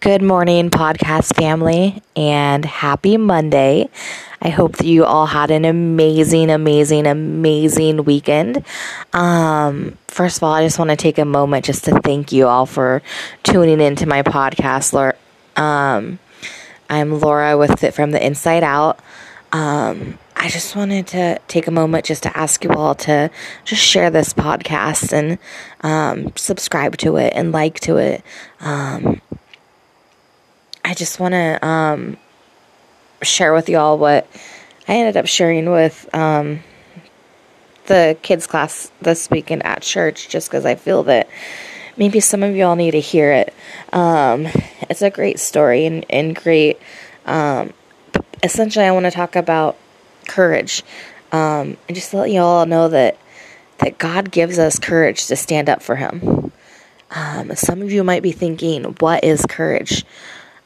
Good morning, podcast family, and happy Monday. I hope that you all had an amazing, amazing, amazing weekend. Um, first of all, I just want to take a moment just to thank you all for tuning into my podcast. Um, I'm Laura with Fit from the inside out. Um, I just wanted to take a moment just to ask you all to just share this podcast and um, subscribe to it and like to it. I just want to um, share with y'all what I ended up sharing with um, the kids' class this weekend at church, just because I feel that maybe some of y'all need to hear it. Um, it's a great story and, and great. Um, essentially, I want to talk about courage um, and just let y'all know that that God gives us courage to stand up for Him. Um, some of you might be thinking, "What is courage?"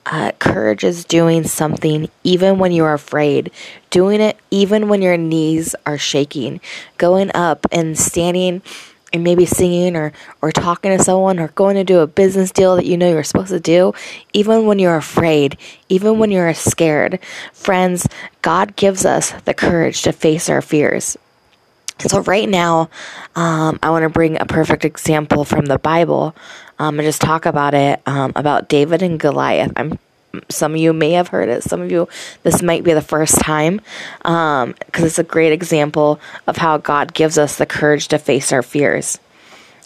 Uh, courage is doing something even when you're afraid, doing it even when your knees are shaking, going up and standing and maybe singing or, or talking to someone or going to do a business deal that you know you're supposed to do, even when you're afraid, even when you're scared. Friends, God gives us the courage to face our fears. So, right now, um, I want to bring a perfect example from the Bible um, and just talk about it um, about David and Goliath. I'm some of you may have heard it. Some of you, this might be the first time, because um, it's a great example of how God gives us the courage to face our fears.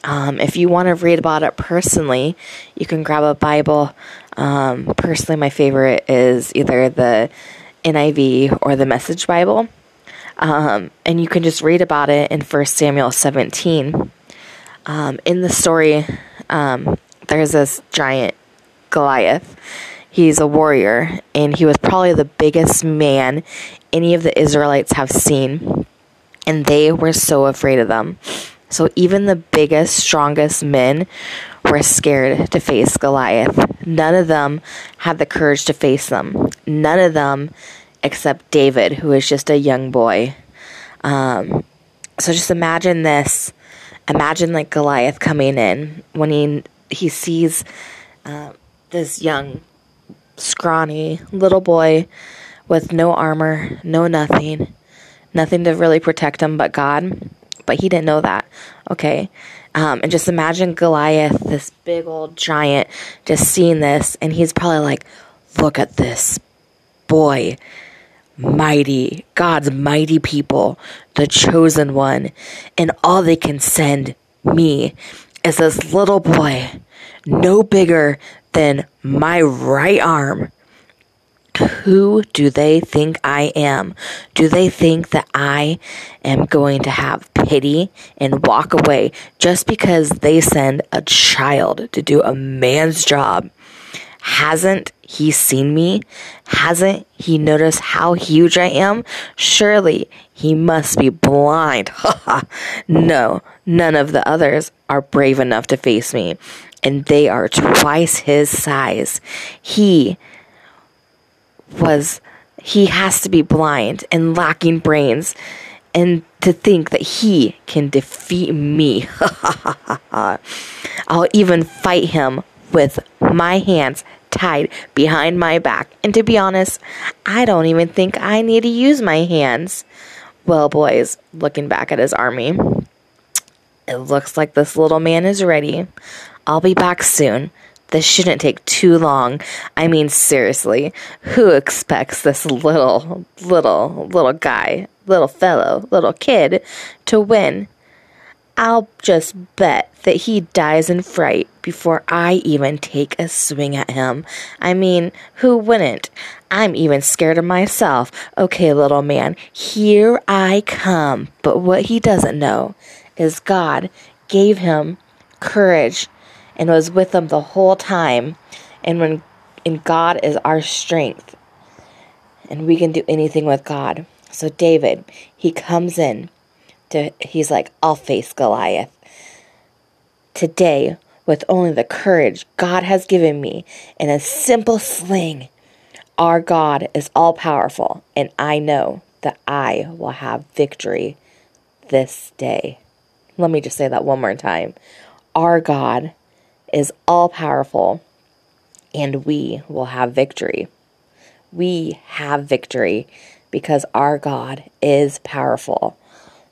Um, if you want to read about it personally, you can grab a Bible. Um, personally, my favorite is either the NIV or the Message Bible. Um, and you can just read about it in 1 Samuel 17. Um, in the story, um, there's this giant Goliath. He's a warrior, and he was probably the biggest man any of the Israelites have seen. And they were so afraid of them. So even the biggest, strongest men were scared to face Goliath. None of them had the courage to face them. None of them except David, who is just a young boy. Um, so just imagine this. Imagine like Goliath coming in when he he sees uh, this young, scrawny little boy with no armor, no nothing, nothing to really protect him but God. But he didn't know that. Okay. Um, and just imagine Goliath, this big old giant, just seeing this, and he's probably like, look at this boy mighty, God's mighty people, the chosen one, and all they can send me is this little boy, no bigger than my right arm. Who do they think I am? Do they think that I am going to have pity and walk away just because they send a child to do a man's job? Hasn't he seen me? Hasn't he noticed how huge I am? Surely he must be blind. no, none of the others are brave enough to face me, and they are twice his size. He was, he has to be blind and lacking brains. And to think that he can defeat me. I'll even fight him with my hands tied behind my back. And to be honest, I don't even think I need to use my hands. Well, boys, looking back at his army, it looks like this little man is ready. I'll be back soon. This shouldn't take too long. I mean, seriously, who expects this little, little, little guy, little fellow, little kid to win? I'll just bet that he dies in fright before I even take a swing at him. I mean, who wouldn't? I'm even scared of myself. Okay, little man, here I come. But what he doesn't know is God gave him courage and was with him the whole time. And when and God is our strength. And we can do anything with God. So David, he comes in to he's like, I'll face Goliath. Today, with only the courage God has given me in a simple sling, our God is all powerful, and I know that I will have victory this day. Let me just say that one more time. Our God is all powerful, and we will have victory. We have victory because our God is powerful.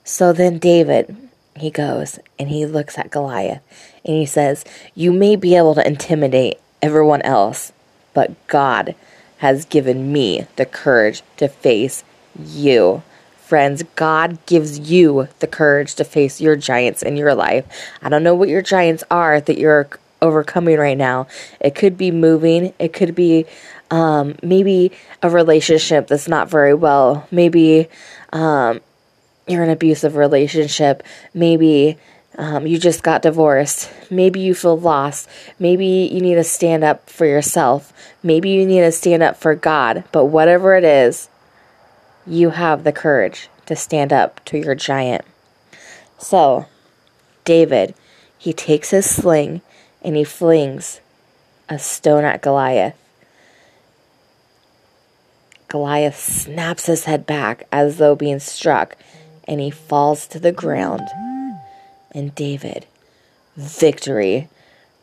So then David, he goes and he looks at Goliath and he says, You may be able to intimidate everyone else, but God has given me the courage to face you. Friends, God gives you the courage to face your giants in your life. I don't know what your giants are that you're overcoming right now. It could be moving, it could be um, maybe a relationship that's not very well, maybe um, you're in an abusive relationship, maybe um, you just got divorced. Maybe you feel lost. Maybe you need to stand up for yourself. Maybe you need to stand up for God. But whatever it is, you have the courage to stand up to your giant. So, David, he takes his sling and he flings a stone at Goliath. Goliath snaps his head back as though being struck, and he falls to the ground and David. Victory.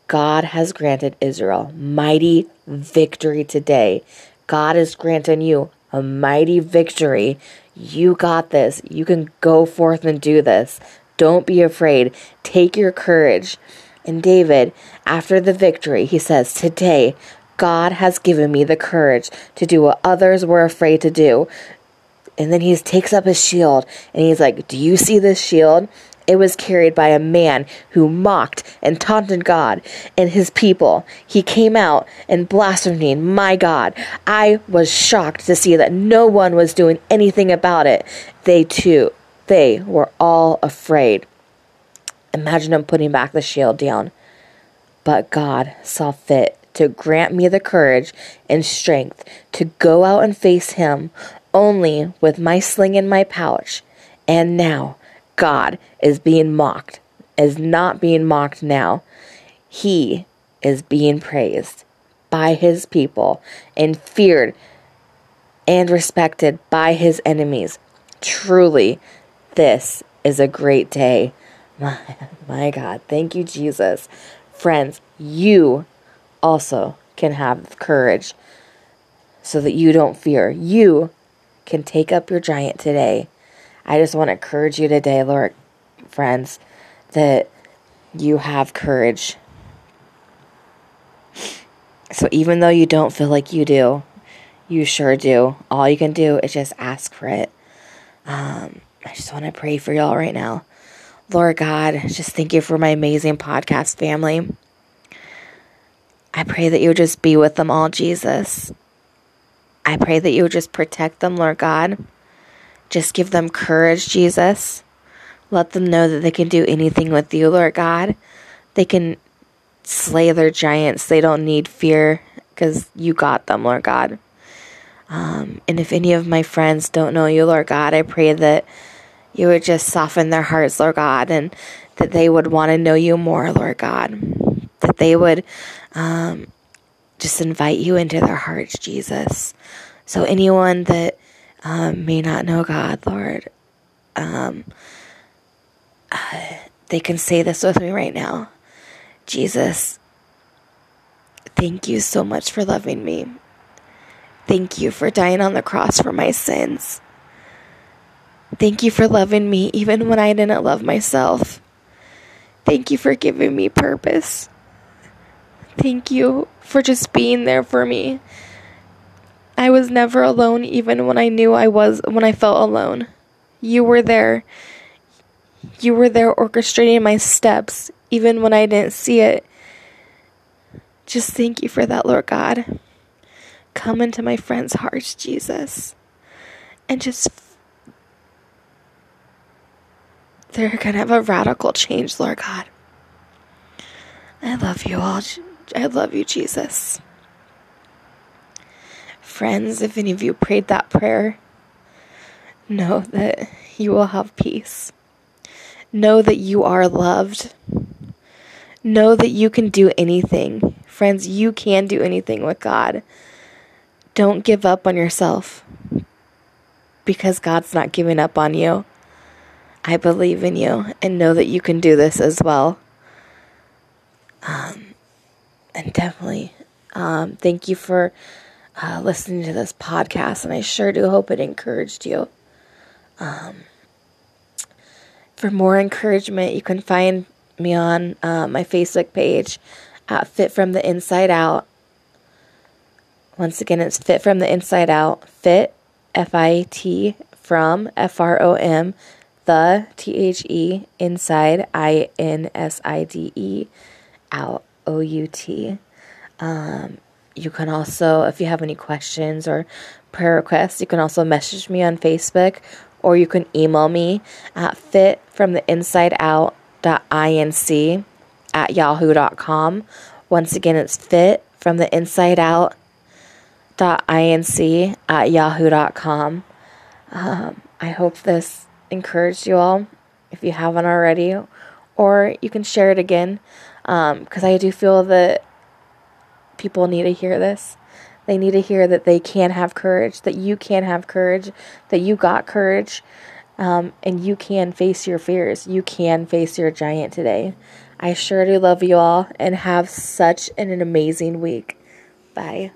God has granted Israel mighty victory today. God is granting you a mighty victory. You got this. You can go forth and do this. Don't be afraid. Take your courage. And David, after the victory, he says, Today, God has given me the courage to do what others were afraid to do. And then he takes up his shield and he's like, Do you see this shield? It was carried by a man who mocked and taunted God and his people. He came out and blasphemed my God. I was shocked to see that no one was doing anything about it. They too, they were all afraid. Imagine him putting back the shield down. But God saw fit to grant me the courage and strength to go out and face him only with my sling in my pouch. And now, God is being mocked, is not being mocked now. He is being praised by his people and feared and respected by his enemies. Truly, this is a great day. My, my God, thank you, Jesus. Friends, you also can have courage so that you don't fear. You can take up your giant today I just want to encourage you today, Lord, friends, that you have courage. So even though you don't feel like you do, you sure do. All you can do is just ask for it. Um, I just want to pray for y'all right now. Lord God, just thank you for my amazing podcast family. I pray that you would just be with them all, Jesus. I pray that you would just protect them, Lord God. Just give them courage, Jesus. Let them know that they can do anything with you, Lord God. They can slay their giants. They don't need fear because you got them, Lord God. Um, and if any of my friends don't know you, Lord God, I pray that you would just soften their hearts, Lord God, and that they would want to know you more, Lord God. That they would um, just invite you into their hearts, Jesus. So, anyone that um, may not know God, Lord, um, uh, they can say this with me right now. Jesus, thank you so much for loving me. Thank you for dying on the cross for my sins. Thank you for loving me even when I didn't love myself. Thank you for giving me purpose. Thank you for just being there for me I was never alone even when I knew I was when I felt alone. You were there. You were there orchestrating my steps even when I didn't see it. Just thank you for that, Lord God. Come into my friends' hearts, Jesus. And just they're going to have a radical change, Lord God. I love you all. I love you, Jesus friends, if any of you prayed that prayer, know that you will have peace. Know that you are loved. Know that you can do anything. Friends, you can do anything with God. Don't give up on yourself because God's not giving up on you. I believe in you and know that you can do this as well. Um, and definitely Um, thank you for uh, listening to this podcast, and I sure do hope it encouraged you. Um, for more encouragement, you can find me on uh, my Facebook page at Fit From the Inside Out. Once again, it's Fit From the Inside Out. Fit, F I T, from, F R O M, the, T H E, inside, I N S I D E, out, O U T. Um, you can also, if you have any questions or prayer requests, you can also message me on Facebook or you can email me at fitfromtheinsideout.inc at yahoo.com. Once again, it's fit from the inside out inc at yahoo.com. Um, I hope this encouraged you all if you haven't already, or you can share it again because um, I do feel that people need to hear this. They need to hear that they can have courage, that you can have courage, that you got courage, um, and you can face your fears. You can face your giant today. I sure do love you all and have such an, an amazing week. Bye.